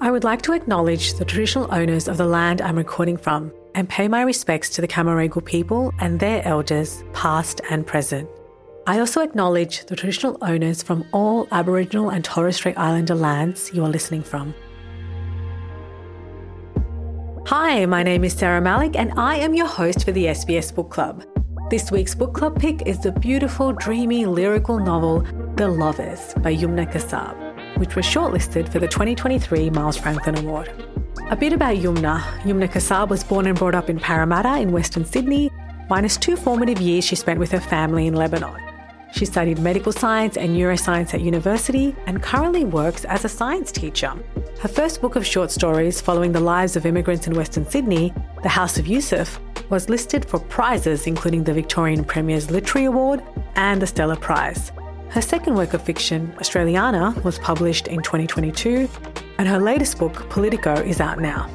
I would like to acknowledge the traditional owners of the land I'm recording from and pay my respects to the Cammeraygal people and their elders, past and present. I also acknowledge the traditional owners from all Aboriginal and Torres Strait Islander lands you are listening from. Hi, my name is Sarah Malik, and I am your host for the SBS Book Club. This week's book club pick is the beautiful, dreamy, lyrical novel The Lovers by Yumna Kassab which was shortlisted for the 2023 Miles Franklin Award. A bit about Yumna. Yumna Kassab was born and brought up in Parramatta in Western Sydney, minus two formative years she spent with her family in Lebanon. She studied medical science and neuroscience at university and currently works as a science teacher. Her first book of short stories following the lives of immigrants in Western Sydney, The House of Yusuf, was listed for prizes including the Victorian Premier's Literary Award and the Stella Prize. Her second work of fiction, Australiana, was published in 2022, and her latest book, Politica, is out now.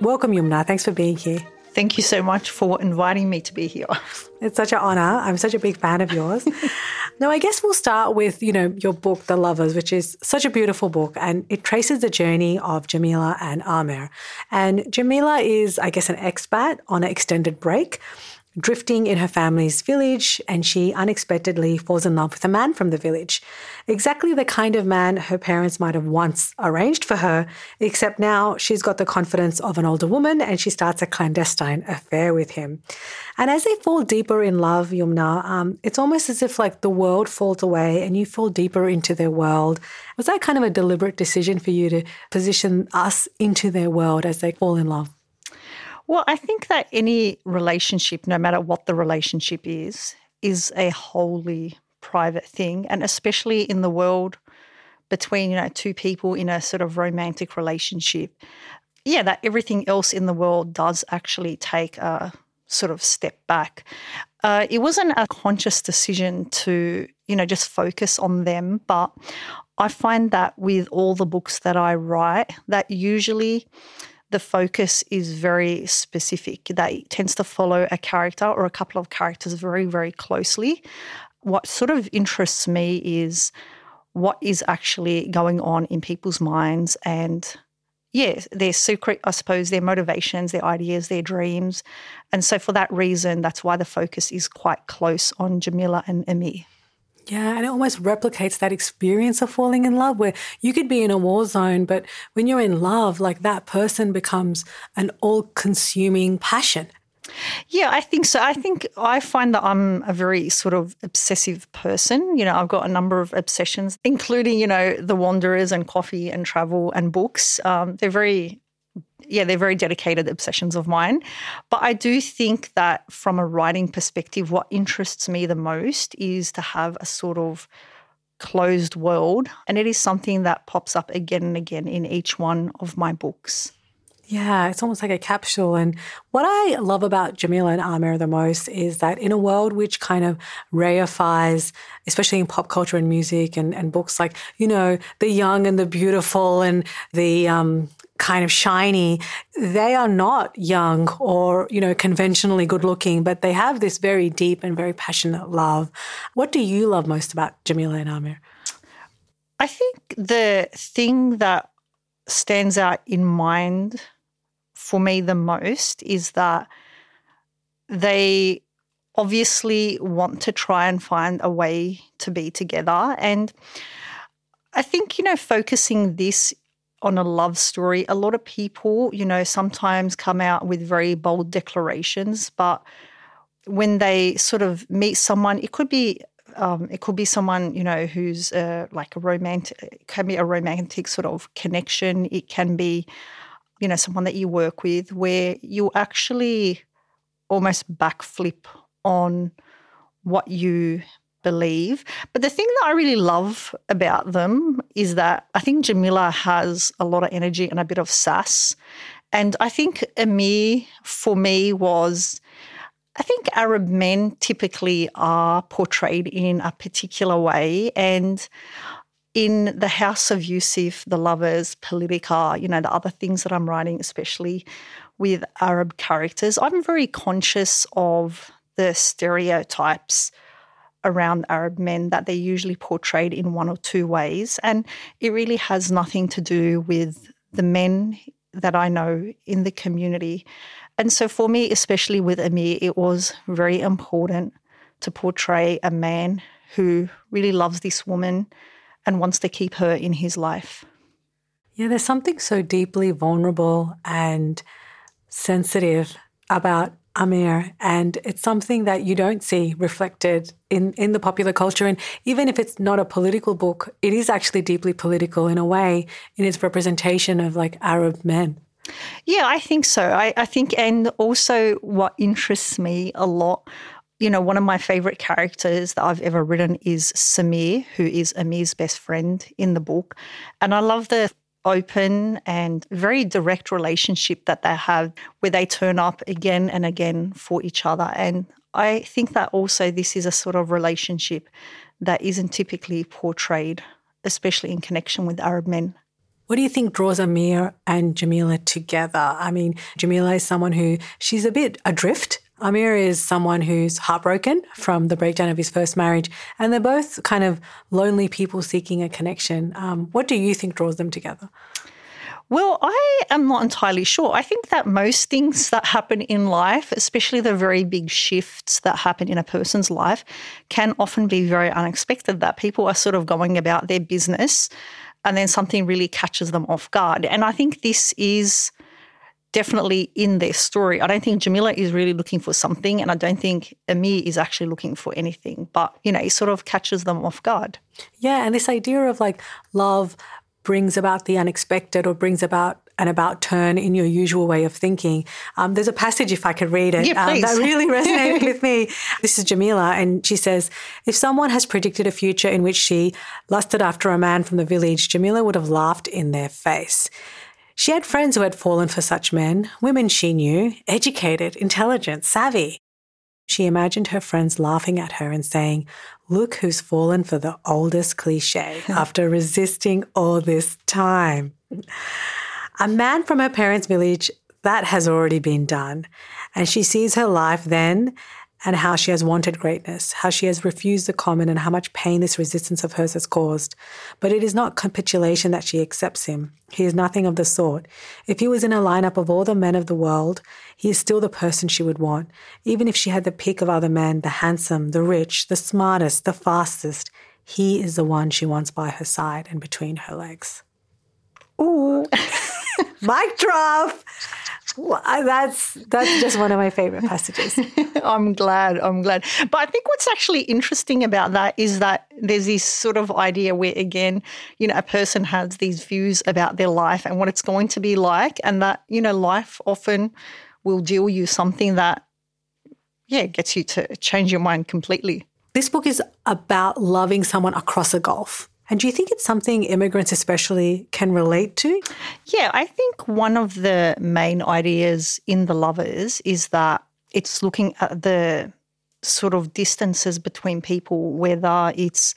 Welcome, Yumna. Thanks for being here. Thank you so much for inviting me to be here. It's such an honor. I'm such a big fan of yours. now, I guess we'll start with, you know, your book, The Lovers, which is such a beautiful book and it traces the journey of Jamila and Aamir. And Jamila is, I guess, an expat on an extended break drifting in her family's village, and she unexpectedly falls in love with a man from the village. Exactly the kind of man her parents might have once arranged for her, except now she's got the confidence of an older woman and she starts a clandestine affair with him. And as they fall deeper in love, Yumna, um, it's almost as if like the world falls away and you fall deeper into their world. Was that kind of a deliberate decision for you to position us into their world as they fall in love? Well, I think that any relationship, no matter what the relationship is, is a wholly private thing. And especially in the world between, you know, two people in a sort of romantic relationship, yeah, that everything else in the world does actually take a sort of step back. Uh, it wasn't a conscious decision to, you know, just focus on them, but I find that with all the books that I write, that usually the focus is very specific. That tends to follow a character or a couple of characters very, very closely. What sort of interests me is what is actually going on in people's minds and yeah, their secret, I suppose, their motivations, their ideas, their dreams. And so for that reason, that's why the focus is quite close on Jamila and Aamir. Yeah, and it almost replicates that experience of falling in love where you could be in a war zone, but when you're in love, like that person becomes an all consuming passion. Yeah, I think so. I think I find that I'm a very sort of obsessive person. You know, I've got a number of obsessions, including, you know, the wanderers and coffee and travel and books. Um, they're very yeah, they're very dedicated obsessions of mine. But I do think that from a writing perspective, what interests me the most is to have a sort of closed world. And it is something that pops up again and again in each one of my books. Yeah, it's almost like a capsule. And what I love about Jamila and Aamir the most is that in a world which kind of reifies, especially in pop culture and music and, and books like, you know, the young and the beautiful and the um, kind of shiny, they are not young or, you know, conventionally good looking, but they have this very deep and very passionate love. What do you love most about Jamila and Aamir? I think the thing that stands out in mind for me the most is that they obviously want to try and find a way to be together. And I think, you know, focusing this on a love story, a lot of people, you know, sometimes come out with very bold declarations, but when they sort of meet someone, it could be um, it could be someone you know who's uh, like a romantic, it can be a romantic sort of connection. It can be, you know, someone that you work with where you actually almost backflip on what you believe. But the thing that I really love about them is that I think Jamila has a lot of energy and a bit of sass. And I think Aamir, for me, was. I think Arab men typically are portrayed in a particular way. And in the House of Yusuf, the lovers, Politica, you know, the other things that I'm writing, especially with Arab characters, I'm very conscious of the stereotypes around Arab men that they're usually portrayed in one or two ways. And it really has nothing to do with the men that I know in the community. And so for me, especially with Aamir, it was very important to portray a man who really loves this woman and wants to keep her in his life. Yeah, there's something so deeply vulnerable and sensitive about Aamir, and it's something that you don't see reflected in, in the popular culture. And even if it's not a political book, it is actually deeply political in a way in its representation of like Arab men. Yeah, I think so. I, I think, and also what interests me a lot you know, one of my favorite characters that I've ever written is Samir, who is Aamir's best friend in the book. And I love the open and very direct relationship that they have where they turn up again and again for each other. And I think that also this is a sort of relationship that isn't typically portrayed, especially in connection with Arab men. What do you think draws Aamir and Jamila together? I mean, Jamila is someone who she's a bit adrift Aamir is someone who's heartbroken from the breakdown of his first marriage, and they're both kind of lonely people seeking a connection. Um, what do you think draws them together? Well, I am not entirely sure. I think that most things that happen in life, especially the very big shifts that happen in a person's life, can often be very unexpected. That people are sort of going about their business and then something really catches them off guard. And I think this is definitely in their story. I don't think Jamila is really looking for something, and I don't think Aamir is actually looking for anything. But, you know, it sort of catches them off guard. Yeah. And this idea of like love brings about the unexpected or brings about an about turn in your usual way of thinking. Um, there's a passage, if I could read it, yeah, um, that really resonated with me. This is Jamila, and she says, If someone has predicted a future in which she lusted after a man from the village, Jamila would have laughed in their face. She had friends who had fallen for such men, women she knew, educated, intelligent, savvy. She imagined her friends laughing at her and saying, Look who's fallen for the oldest cliche after resisting all this time. A man from her parents' village, that has already been done. And she sees her life then and how she has wanted greatness, how she has refused the common, and how much pain this resistance of hers has caused. But it is not capitulation that she accepts him. He is nothing of the sort. If he was in a lineup of all the men of the world, he is still the person she would want. Even if she had the pick of other men, the handsome, the rich, the smartest, the fastest, he is the one she wants by her side and between her legs. Ooh. Mic drop. That's that's just one of my favorite passages. I'm glad. I'm glad. But I think what's actually interesting about that is that there's this sort of idea where again, you know, a person has these views about their life and what it's going to be like, and that you know, life often will deal you something that, yeah, gets you to change your mind completely. This book is about loving someone across a gulf. And do you think it's something immigrants, especially, can relate to? Yeah, I think one of the main ideas in The Lovers is that it's looking at the sort of distances between people, whether it's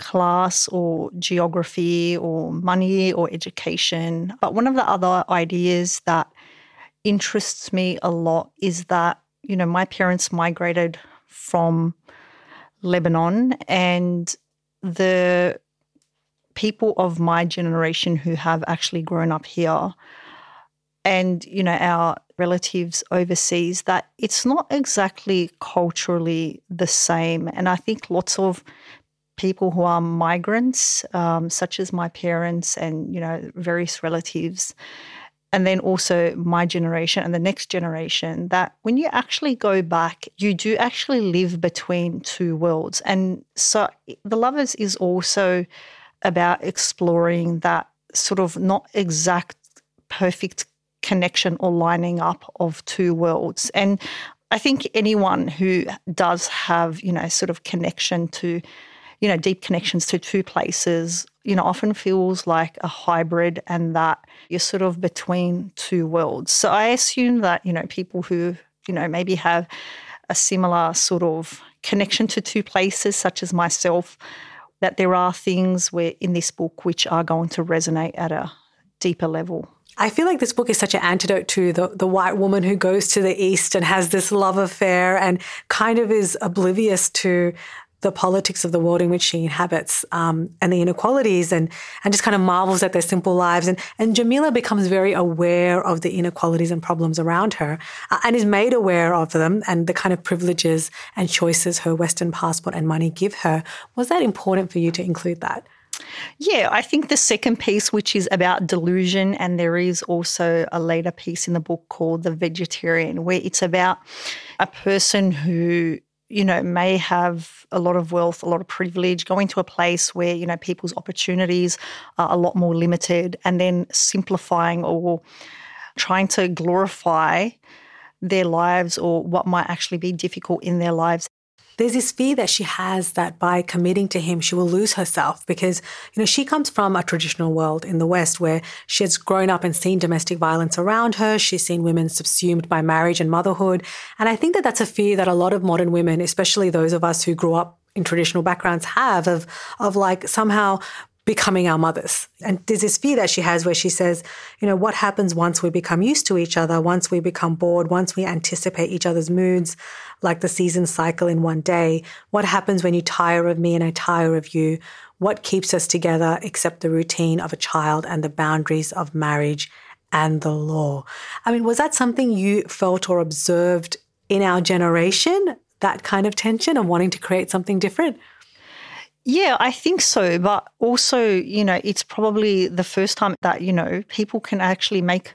class or geography or money or education. But one of the other ideas that interests me a lot is that, you know, my parents migrated from Lebanon and the people of my generation who have actually grown up here and you know our relatives overseas that it's not exactly culturally the same. And i think lots of people who are migrants um, such as my parents and you know various relatives and then also my generation and the next generation that when you actually go back you do actually live between two worlds. And so the lovers is also about exploring that sort of not exact perfect connection or lining up of two worlds. And i think anyone who does have you know sort of connection to you know deep connections to two places you know often feels like a hybrid and that you're sort of between two worlds. So i assume that you know people who you know maybe have a similar sort of connection to two places such as myself that there are things where in this book which are going to resonate at a deeper level. I feel like this book is such an antidote to the, the white woman who goes to the East and has this love affair and kind of is oblivious to the politics of the world in which she inhabits um, and the inequalities and and just kind of marvels at their simple lives and and Jamila becomes very aware of the inequalities and problems around her uh, and is made aware of them and the kind of privileges and choices her Western passport and money give her. Was that important for you to include that? Yeah, I think the second piece, which is about delusion, and there is also a later piece in the book called The Vegetarian, where it's about a person who you know, may have a lot of wealth, a lot of privilege, going to a place where, you know, people's opportunities are a lot more limited, and then simplifying or trying to glorify their lives or what might actually be difficult in their lives there's this fear that she has that by committing to him, she will lose herself because, you know, she comes from a traditional world in the West where she has grown up and seen domestic violence around her. She's seen women subsumed by marriage and motherhood. And I think that that's a fear that a lot of modern women, especially those of us who grew up in traditional backgrounds have of of like somehow becoming our mothers. And there's this fear that she has where she says, you know, what happens once we become used to each other, once we become bored, once we anticipate each other's moods, like the season cycle in one day? What happens when you tire of me and I tire of you? What keeps us together except the routine of a child and the boundaries of marriage and the law? I mean, was that something you felt or observed in our generation? That kind of tension of wanting to create something different? Yeah, I think so. But also, you know, it's probably the first time that, you know, people can actually make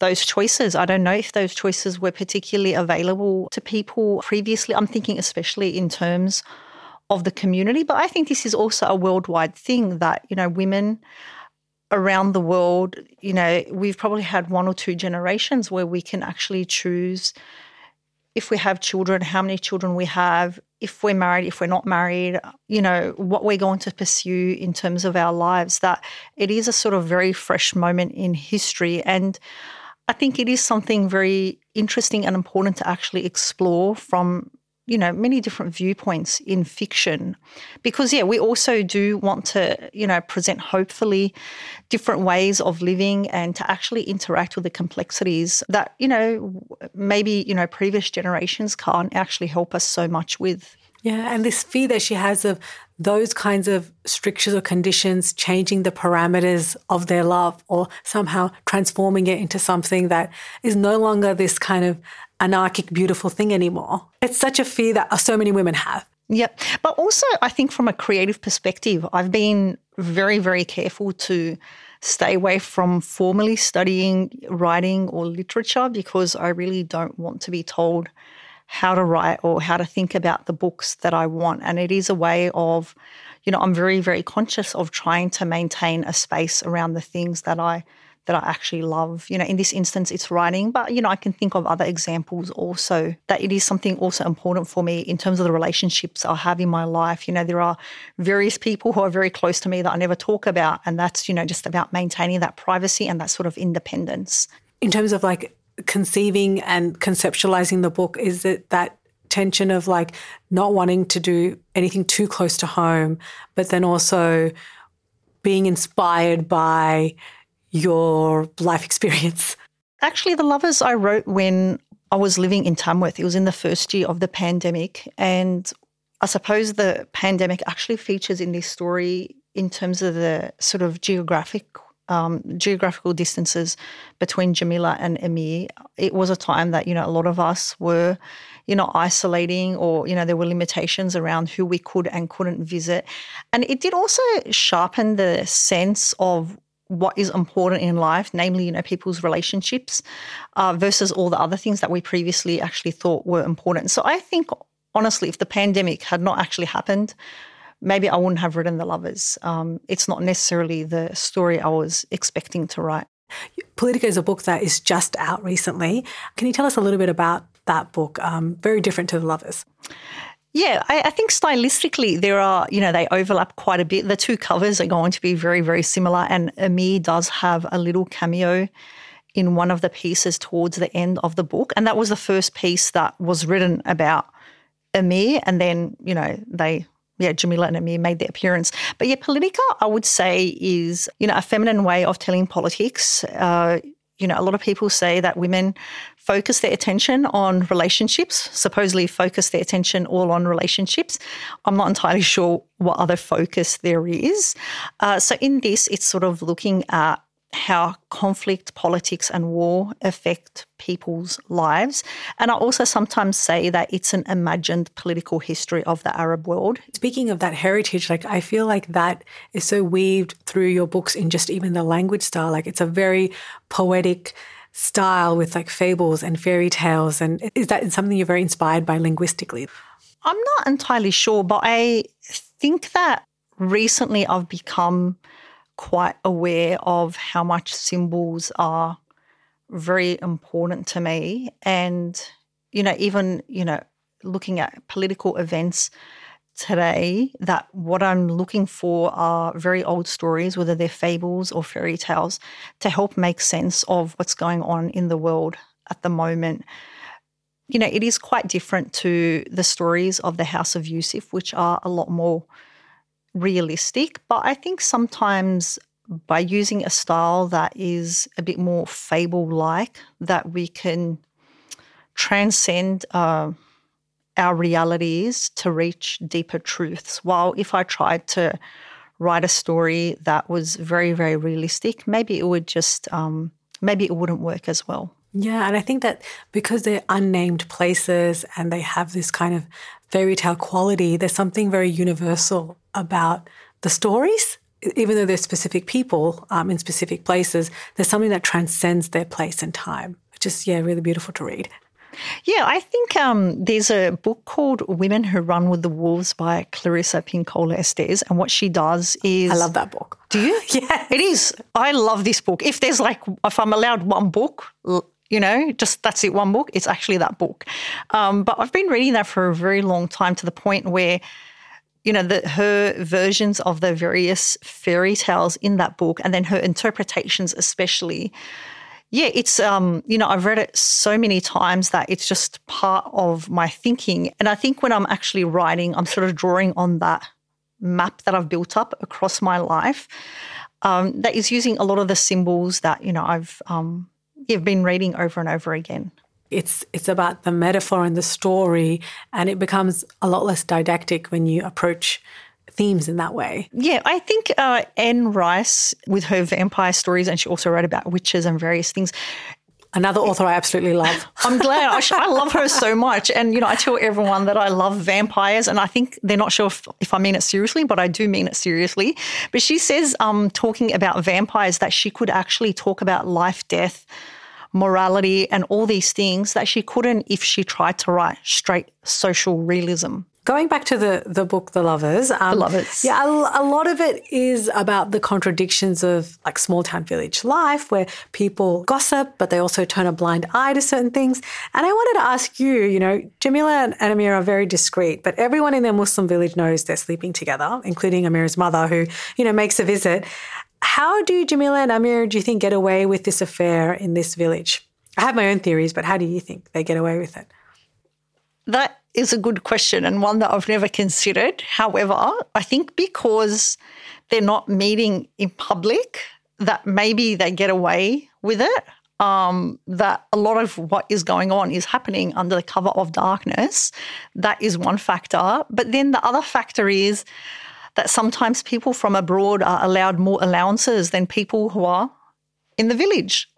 those choices. I don't know if those choices were particularly available to people previously. I'm thinking, especially in terms of the community, but I think this is also a worldwide thing that, you know, women around the world, you know, we've probably had one or two generations where we can actually choose if we have children, how many children we have, if we're married, if we're not married, you know, what we're going to pursue in terms of our lives, that it is a sort of very fresh moment in history. And I think it is something very interesting and important to actually explore from you know many different viewpoints in fiction. Because yeah we also do want to you know present hopefully different ways of living and to actually interact with the complexities that you know maybe you know previous generations can't actually help us so much with yeah, and this fear that she has of those kinds of strictures or conditions changing the parameters of their love or somehow transforming it into something that is no longer this kind of anarchic, beautiful thing anymore. It's such a fear that so many women have. Yep. But also, I think from a creative perspective, I've been very, very careful to stay away from formally studying writing or literature because I really don't want to be told how to write or how to think about the books that I want. And it is a way of, you know, I'm very, very conscious of trying to maintain a space around the things that I that I actually love. You know, in this instance, it's writing, but you know, I can think of other examples also that it is something also important for me in terms of the relationships I have in my life. You know, there are various people who are very close to me that I never talk about, and that's you know just about maintaining that privacy and that sort of independence. In terms of like conceiving and conceptualizing the book is that that tension of like not wanting to do anything too close to home, but then also being inspired by your life experience? Actually, The Lovers I wrote when I was living in Tamworth. It was in the first year of the pandemic. And I suppose the pandemic actually features in this story in terms of the sort of geographic um, geographical distances between Jamila and Aamir, It was a time that you know a lot of us were, you know, isolating, or you know there were limitations around who we could and couldn't visit, and it did also sharpen the sense of what is important in life, namely, you know, people's relationships, uh, versus all the other things that we previously actually thought were important. So I think honestly, if the pandemic had not actually happened, maybe I wouldn't have written The Lovers. Um, it's not necessarily the story I was expecting to write. Politica is a book that is just out recently. Can you tell us a little bit about that book? Um, very different to The Lovers. Yeah, I, I, think stylistically there are, you know, they overlap quite a bit. The two covers are going to be very, very similar. And Aamir does have a little cameo in one of the pieces towards the end of the book. And that was the first piece that was written about Aamir. And then, you know, they yeah, Jimmy Jamila and Aamir made their appearance. But yeah, Politica, I would say, is, you know, a feminine way of telling politics. Uh, you know, a lot of people say that women focus their attention on relationships, supposedly focus their attention all on relationships. I'm not entirely sure what other focus there is. Uh, so in this, it's sort of looking at how conflict, politics, and war affect people's lives. And I also sometimes say that it's an imagined political history of the Arab world. Speaking of that heritage, like I feel like that is so weaved through your books in just even the language style. Like it's a very poetic style with like fables and fairy tales. And is that something you're very inspired by linguistically? I'm not entirely sure, but I think that recently I've become quite aware of how much symbols are very important to me. And, you know, even, you know, looking at political events today, that what I'm looking for are very old stories, whether they're fables or fairy tales, to help make sense of what's going on in the world at the moment. You know, it is quite different to the stories of the House of Yusuf, which are a lot more realistic. But I think sometimes by using a style that is a bit more fable like, that we can transcend uh, our realities to reach deeper truths. While if I tried to write a story that was very, very realistic, maybe it would just, um, maybe it wouldn't work as well. Yeah, and I think that because they're unnamed places and they have this kind of fairy tale quality, there's something very universal about the stories. Even though they're specific people um, in specific places, there's something that transcends their place and time, which is, yeah, really beautiful to read. Yeah, I think um, there's a book called Women Who Run with the Wolves by Clarissa Pinkola Estes. And what she does is. I love that book. Do you? yeah. It is. I love this book. If there's like, if I'm allowed one book, you know, just that's it, one book, it's actually that book. Um, but I've been reading that for a very long time to the point where, you know, the, her versions of the various fairy tales in that book and then her interpretations, especially. Yeah, it's um, you know, I've read it so many times that it's just part of my thinking. And I think when I'm actually writing, I'm sort of drawing on that map that I've built up across my life. Um, that is using a lot of the symbols that you know I've um, you've been reading over and over again. It's it's about the metaphor and the story, and it becomes a lot less didactic when you approach themes in that way. Yeah, I think uh, Anne Rice with her vampire stories, and she also wrote about witches and various things. Another author I absolutely love. I'm glad. I, I, love her so much. And, you know, I tell everyone that I love vampires. And I think they're not sure if, if I mean it seriously, but I do mean it seriously. But she says, um, talking about vampires, that she could actually talk about life, death, morality, and all these things that she couldn't if she tried to write straight social realism. Going back to the the book, The Lovers. Um, the Lovers. Yeah, a, a, lot of it is about the contradictions of like small town village life, where people gossip, but they also turn a blind eye to certain things. And I wanted to ask you, you know, Jamila and, and Aamir are very discreet, but everyone in their Muslim village knows they're sleeping together, including Aamir's mother, who you know makes a visit. How do Jamila and Aamir, do you think, get away with this affair in this village? I have my own theories, but how do you think they get away with it? That is a good question and one that I've never considered. However, I think because they're not meeting in public, that maybe they get away with it. Um, that a lot of what is going on is happening under the cover of darkness. That is one factor. But then the other factor is that sometimes people from abroad are allowed more allowances than people who are in the village.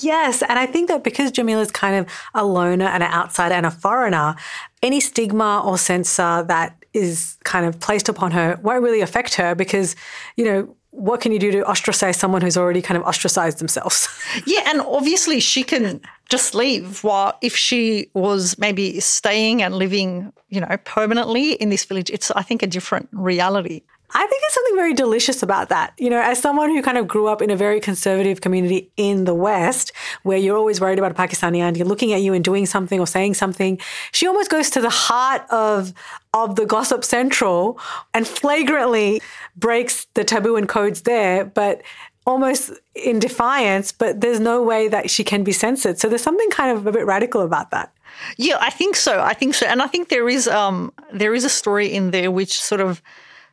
Yes, and I think that because Jamila's kind of a loner and an outsider and a foreigner, any stigma or censor that is kind of placed upon her won't really affect her because, you know, what can you do to ostracize someone who's already kind of ostracized themselves? yeah, and obviously she can just leave. While if she was maybe staying and living, you know, permanently in this village, it's I think a different reality. I think there's something very delicious about that. You know, as someone who kind of grew up in a very conservative community in the West, where you're always worried about a Pakistani and you're looking at you and doing something or saying something, she almost goes to the heart of of the gossip central and flagrantly breaks the taboo and codes there, but almost in defiance, but there's no way that she can be censored. So there's something kind of a bit radical about that. Yeah, I think so. I think so. And I think there is um there is a story in there which sort of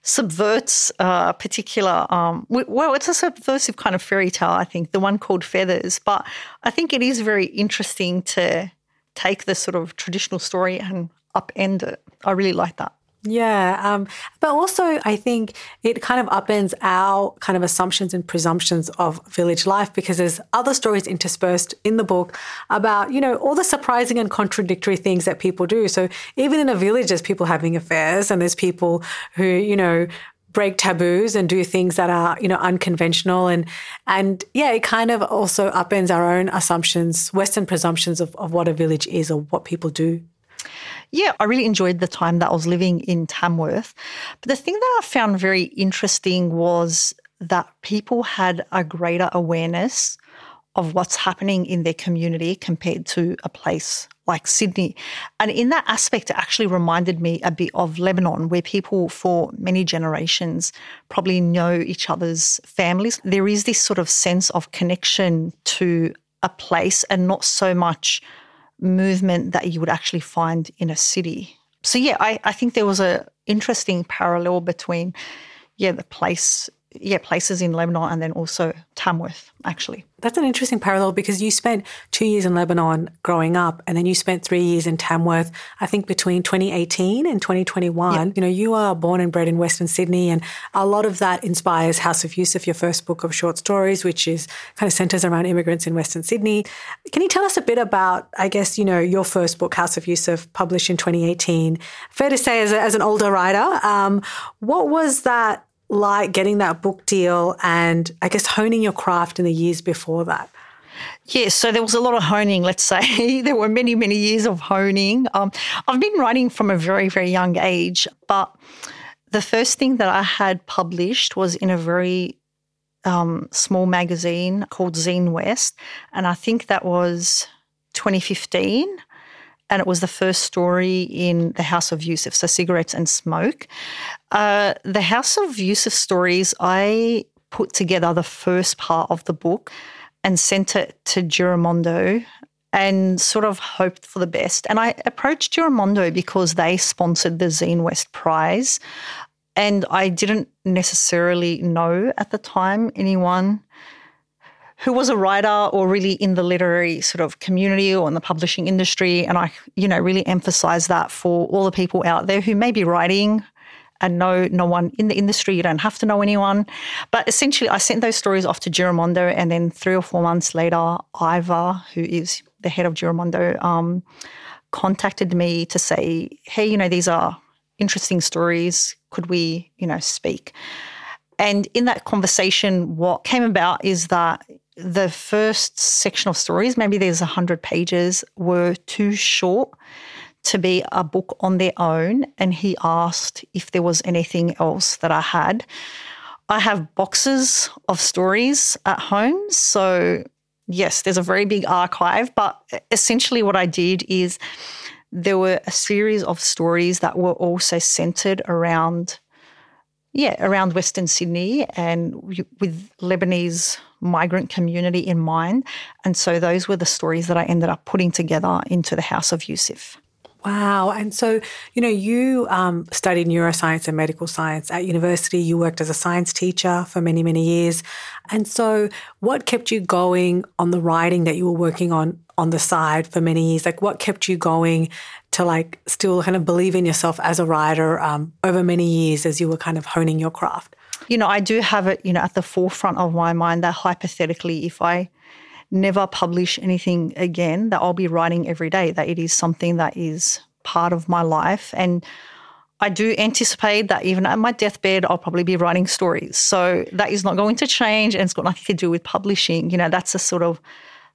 subverts a particular, um, well, it's a subversive kind of fairy tale, I think, the one called Feathers. But I think it is very interesting to take the sort of traditional story and upend it. I really like that. Yeah. Um, but also, I think it kind of upends our kind of assumptions and presumptions of village life because there's other stories interspersed in the book about, you know, all the surprising and contradictory things that people do. So even in a village, there's people having affairs and there's people who, you know, break taboos and do things that are you know unconventional and and yeah it kind of also upends our own assumptions western presumptions of, of what a village is or what people do yeah, I really enjoyed the time that I was living in Tamworth. But the thing that I found very interesting was that people had a greater awareness of what's happening in their community compared to a place like Sydney. And in that aspect, it actually reminded me a bit of Lebanon, where people for many generations probably know each other's families. There is this sort of sense of connection to a place and not so much movement that you would actually find in a city. So yeah, I, I think there was a interesting parallel between yeah the place yeah, places in Lebanon and then also Tamworth, actually. That's an interesting parallel because you spent two years in Lebanon growing up and then you spent three years in Tamworth, I think between 2018 and 2021. Yep. You know, you are born and bred in Western Sydney and a lot of that inspires House of Yusuf, your first book of short stories, which is kind of centers around immigrants in Western Sydney. Can you tell us a bit about, I guess, you know, your first book, House of Yusuf, published in 2018? Fair to say, as, a, as an older writer, um, what was that like getting that book deal and I guess honing your craft in the years before that? Yes, so there was a lot of honing, let's say. there were many, many years of honing. Um, I've been writing from a very, very young age, but the first thing that I had published was in a very um, small magazine called Zine West. And I think that was 2015 and it was the first story in the House of Yusuf, so cigarettes and smoke. Uh, the House of Yusuf stories, I put together the first part of the book and sent it to Giramondo and sort of hoped for the best. And I approached Giramondo because they sponsored the Zine West Prize. And I didn't necessarily know at the time anyone who was a writer or really in the literary sort of community or in the publishing industry. And I, you know, really emphasize that for all the people out there who may be writing and know no one in the industry. You don't have to know anyone. But essentially, I sent those stories off to Giramondo. And then three or four months later, Ivor, who is the head of Giramondo, um, contacted me to say, hey, you know, these are interesting stories. Could we, you know, speak? And in that conversation, what came about is that the first section of stories, maybe there's 100 pages, were too short to be a book on their own. And he asked if there was anything else that I had. I have boxes of stories at home. So, yes, there's a very big archive. But essentially, what I did is there were a series of stories that were also centered around yeah, around Western Sydney and with Lebanese migrant community in mind. And so those were the stories that I ended up putting together into the House of Yusuf. Wow. And so, you know, you um, studied neuroscience and medical science at university. You worked as a science teacher for many, many years. And so, what kept you going on the writing that you were working on on the side for many years? Like, what kept you going to like still kind of believe in yourself as a writer um, over many years as you were kind of honing your craft? You know, I do have it, you know, at the forefront of my mind that hypothetically, if I never publish anything again, that I'll be writing every day, that it is something that is part of my life. And I do anticipate that even at my deathbed, I'll probably be writing stories. So that is not going to change and it's got nothing to do with publishing. You know, that's a sort of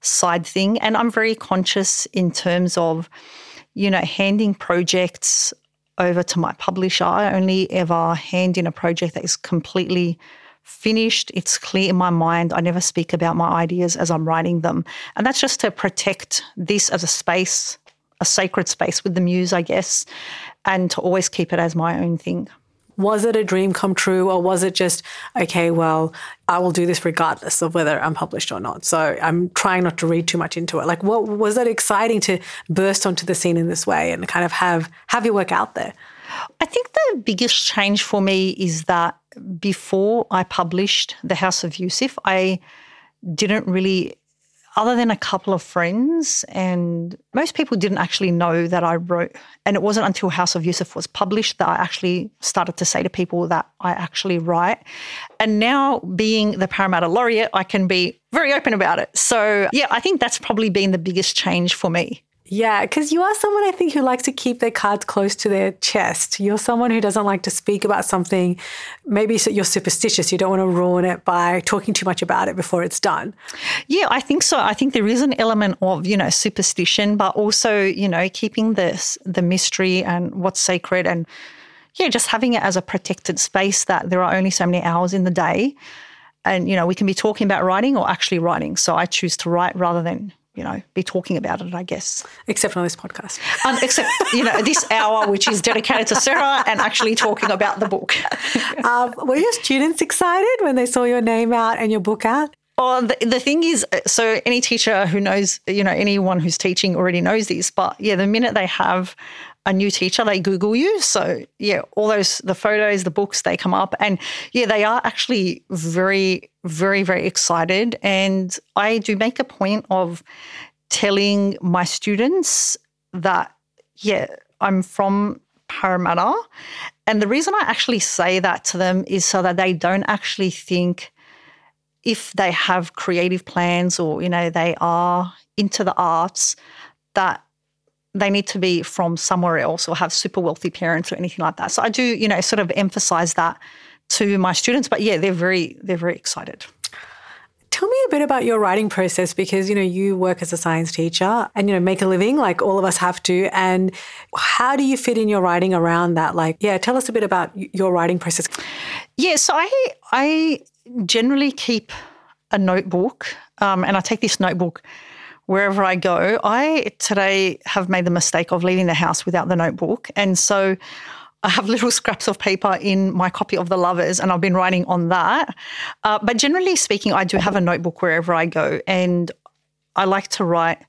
side thing. And I'm very conscious in terms of, you know, handing projects over to my publisher. I only ever hand in a project that is completely finished, it's clear in my mind. I never speak about my ideas as I'm writing them. And that's just to protect this as a space, a sacred space with the muse, I guess, and to always keep it as my own thing. Was it a dream come true, or was it just, okay, well, I will do this regardless of whether I'm published or not? So I'm trying not to read too much into it. Like, what was it exciting to burst onto the scene in this way and kind of have have your work out there? I think the biggest change for me is that before I published The House of Yusuf, I didn't really, other than a couple of friends, and most people didn't actually know that I wrote. And it wasn't until House of Yusuf was published that I actually started to say to people that I actually write. And now, being the Parramatta Laureate, I can be very open about it. So, yeah, I think that's probably been the biggest change for me. Yeah, because you are someone I think who likes to keep their cards close to their chest. You're someone who doesn't like to speak about something. Maybe you're superstitious. You don't want to ruin it by talking too much about it before it's done. Yeah, I think so. I think there is an element of you know superstition, but also you know keeping this the mystery and what's sacred, and yeah, just having it as a protected space that there are only so many hours in the day. And you know, we can be talking about writing or actually writing. So I choose to write rather than you know, be talking about it, I guess. Except on this podcast. Um, except, you know, this hour, which is dedicated to Sarah and actually talking about the book. um, were your students excited when they saw your name out and your book out? Oh, the, the thing is, so any teacher who knows, you know, anyone who's teaching already knows this, but yeah, the minute they have a new teacher, they Google you. So yeah, all those the photos, the books, they come up, and yeah, they are actually very, very, very excited. And I do make a point of telling my students that yeah, I'm from Parramatta, and the reason I actually say that to them is so that they don't actually think if they have creative plans or you know they are into the arts that they need to be from somewhere else or have super wealthy parents or anything like that. So I do, you know, sort of emphasize that to my students. But yeah, they're very they're very excited. Tell me a bit about your writing process because you know you work as a science teacher and you know make a living like all of us have to and how do you fit in your writing around that like yeah tell us a bit about your writing process. Yeah, so I I generally keep a notebook um, and I take this notebook wherever I go. I today have made the mistake of leaving the house without the notebook. And so I have little scraps of paper in my copy of The Lovers, and I've been writing on that. Uh, but generally speaking, I do have a notebook wherever I go. And I like to write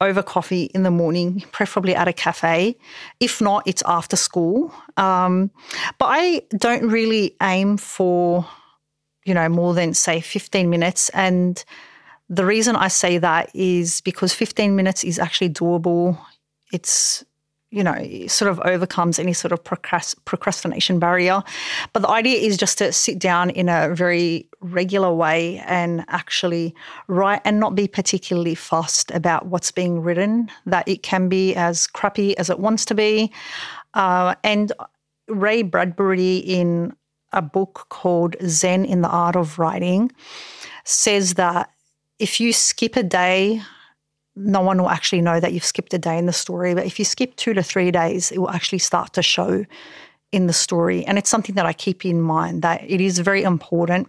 over coffee in the morning, preferably at a cafe. If not, it's after school. Um, but I don't really aim for, you know, more than, say, 15 minutes. And the reason I say that is because 15 minutes is actually doable. It's, you know, sort of overcomes any sort of procrastination barrier. But the idea is just to sit down in a very regular way and actually write and not be particularly fussed about what's being written, that it can be as crappy as it wants to be. Uh, and Ray Bradbury, in a book called Zen in the Art of Writing, says that if you skip a day, no one will actually know that you've skipped a day in the story. But if you skip two to three days, it will actually start to show in the story. And it's something that I keep in mind that it is very important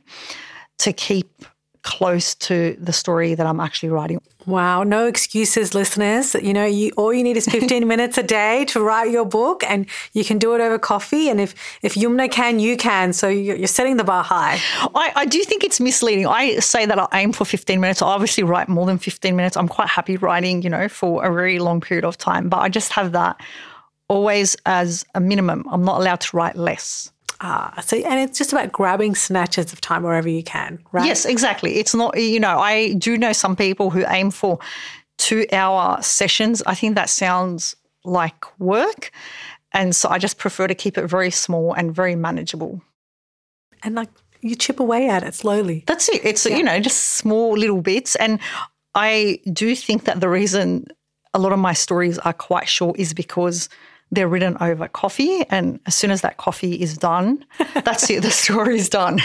to keep close to the story that I'm actually writing. Wow, no excuses, listeners. You know, you all you need is 15 minutes a day to write your book, and you can do it over coffee. And if if Yumna can, you can. So you're setting the bar high. I, I do think it's misleading. I say that I aim for 15 minutes. I obviously write more than 15 minutes. I'm quite happy writing, you know, for a very long period of time. But I just have that always as a minimum. I'm not allowed to write less. Ah, so and it's just about grabbing snatches of time wherever you can, right? Yes, exactly. It's not, you know, I do know some people who aim for two hour sessions. I think that sounds like work. And so I just prefer to keep it very small and very manageable. And like you chip away at it slowly. That's it. It's, yeah. you know, just small little bits. And I do think that the reason a lot of my stories are quite short is because they're written over coffee. And as soon as that coffee is done, that's it, the story's done.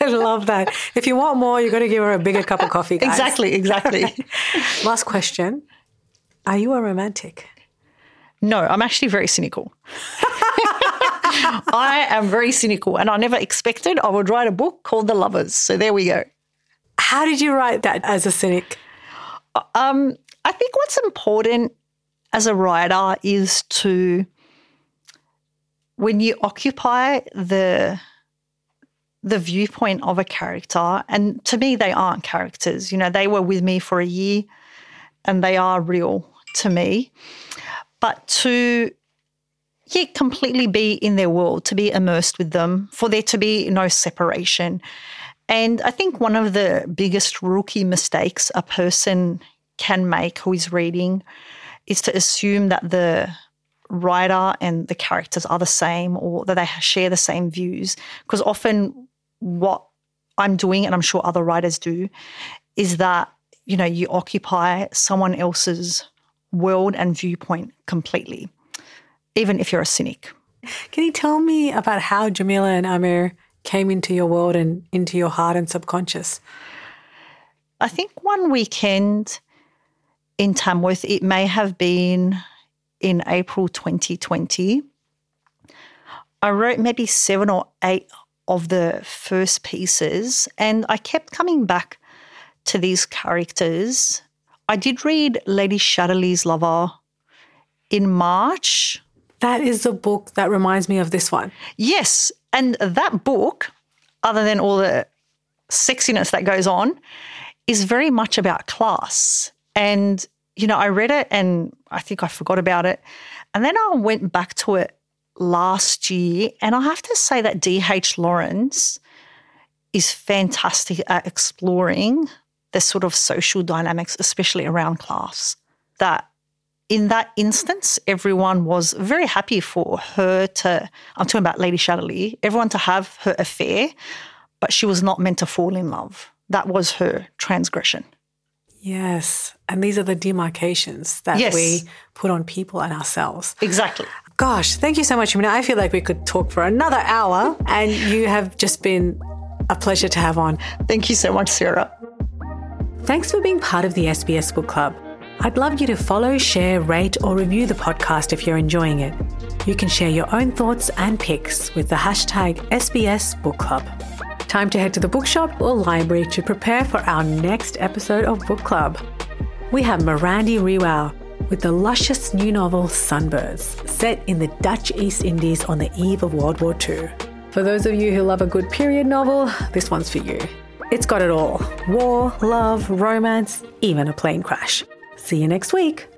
I love that. If you want more, you've got to give her a bigger cup of coffee. Guys. Exactly, exactly. Last question Are you a romantic? No, I'm actually very cynical. I am very cynical, and I never expected I would write a book called The Lovers. So there we go. How did you write that as a cynic? Um, I think what's important as a writer is to when you occupy the the viewpoint of a character and to me they aren't characters you know they were with me for a year and they are real to me but to yeah, completely be in their world, to be immersed with them, for there to be no separation. And I think one of the biggest rookie mistakes a person can make who is reading is to assume that the writer and the characters are the same or that they share the same views. Because often what I'm doing, and I'm sure other writers do, is that, you know, you occupy someone else's world and viewpoint completely, even if you're a cynic. Can you tell me about how Jamila and Aamir came into your world and into your heart and subconscious? I think one weekend in Tamworth, it may have been in April 2020. I wrote maybe seven or eight of the first pieces, and I kept coming back to these characters. I did read Lady Chatterley's Lover in March. That is the book that reminds me of this one. Yes. And that book, other than all the sexiness that goes on, is very much about class. And, you know, I read it and I think I forgot about it. And then I went back to it last year. And I have to say that D.H. Lawrence is fantastic at exploring the sort of social dynamics, especially around class. That in that instance, everyone was very happy for her to, I'm talking about Lady Chatterley, everyone to have her affair, but she was not meant to fall in love. That was her transgression. Yes. And these are the demarcations that yes. we put on people and ourselves. Exactly. Gosh, thank you so much. I mean, I feel like we could talk for another hour, and you have just been a pleasure to have on. Thank you so much, Sarah. Thanks for being part of the SBS Book Club. I'd love you to follow, share, rate, or review the podcast if you're enjoying it. You can share your own thoughts and picks with the hashtag SBS Book Club. Time to head to the bookshop or library to prepare for our next episode of Book Club. We have Mirandi Riwoe with the luscious new novel Sunbirds, set in the Dutch East Indies on the eve of World War II. For those of you who love a good period novel, this one's for you. It's got it all war, love, romance, even a plane crash. See you next week.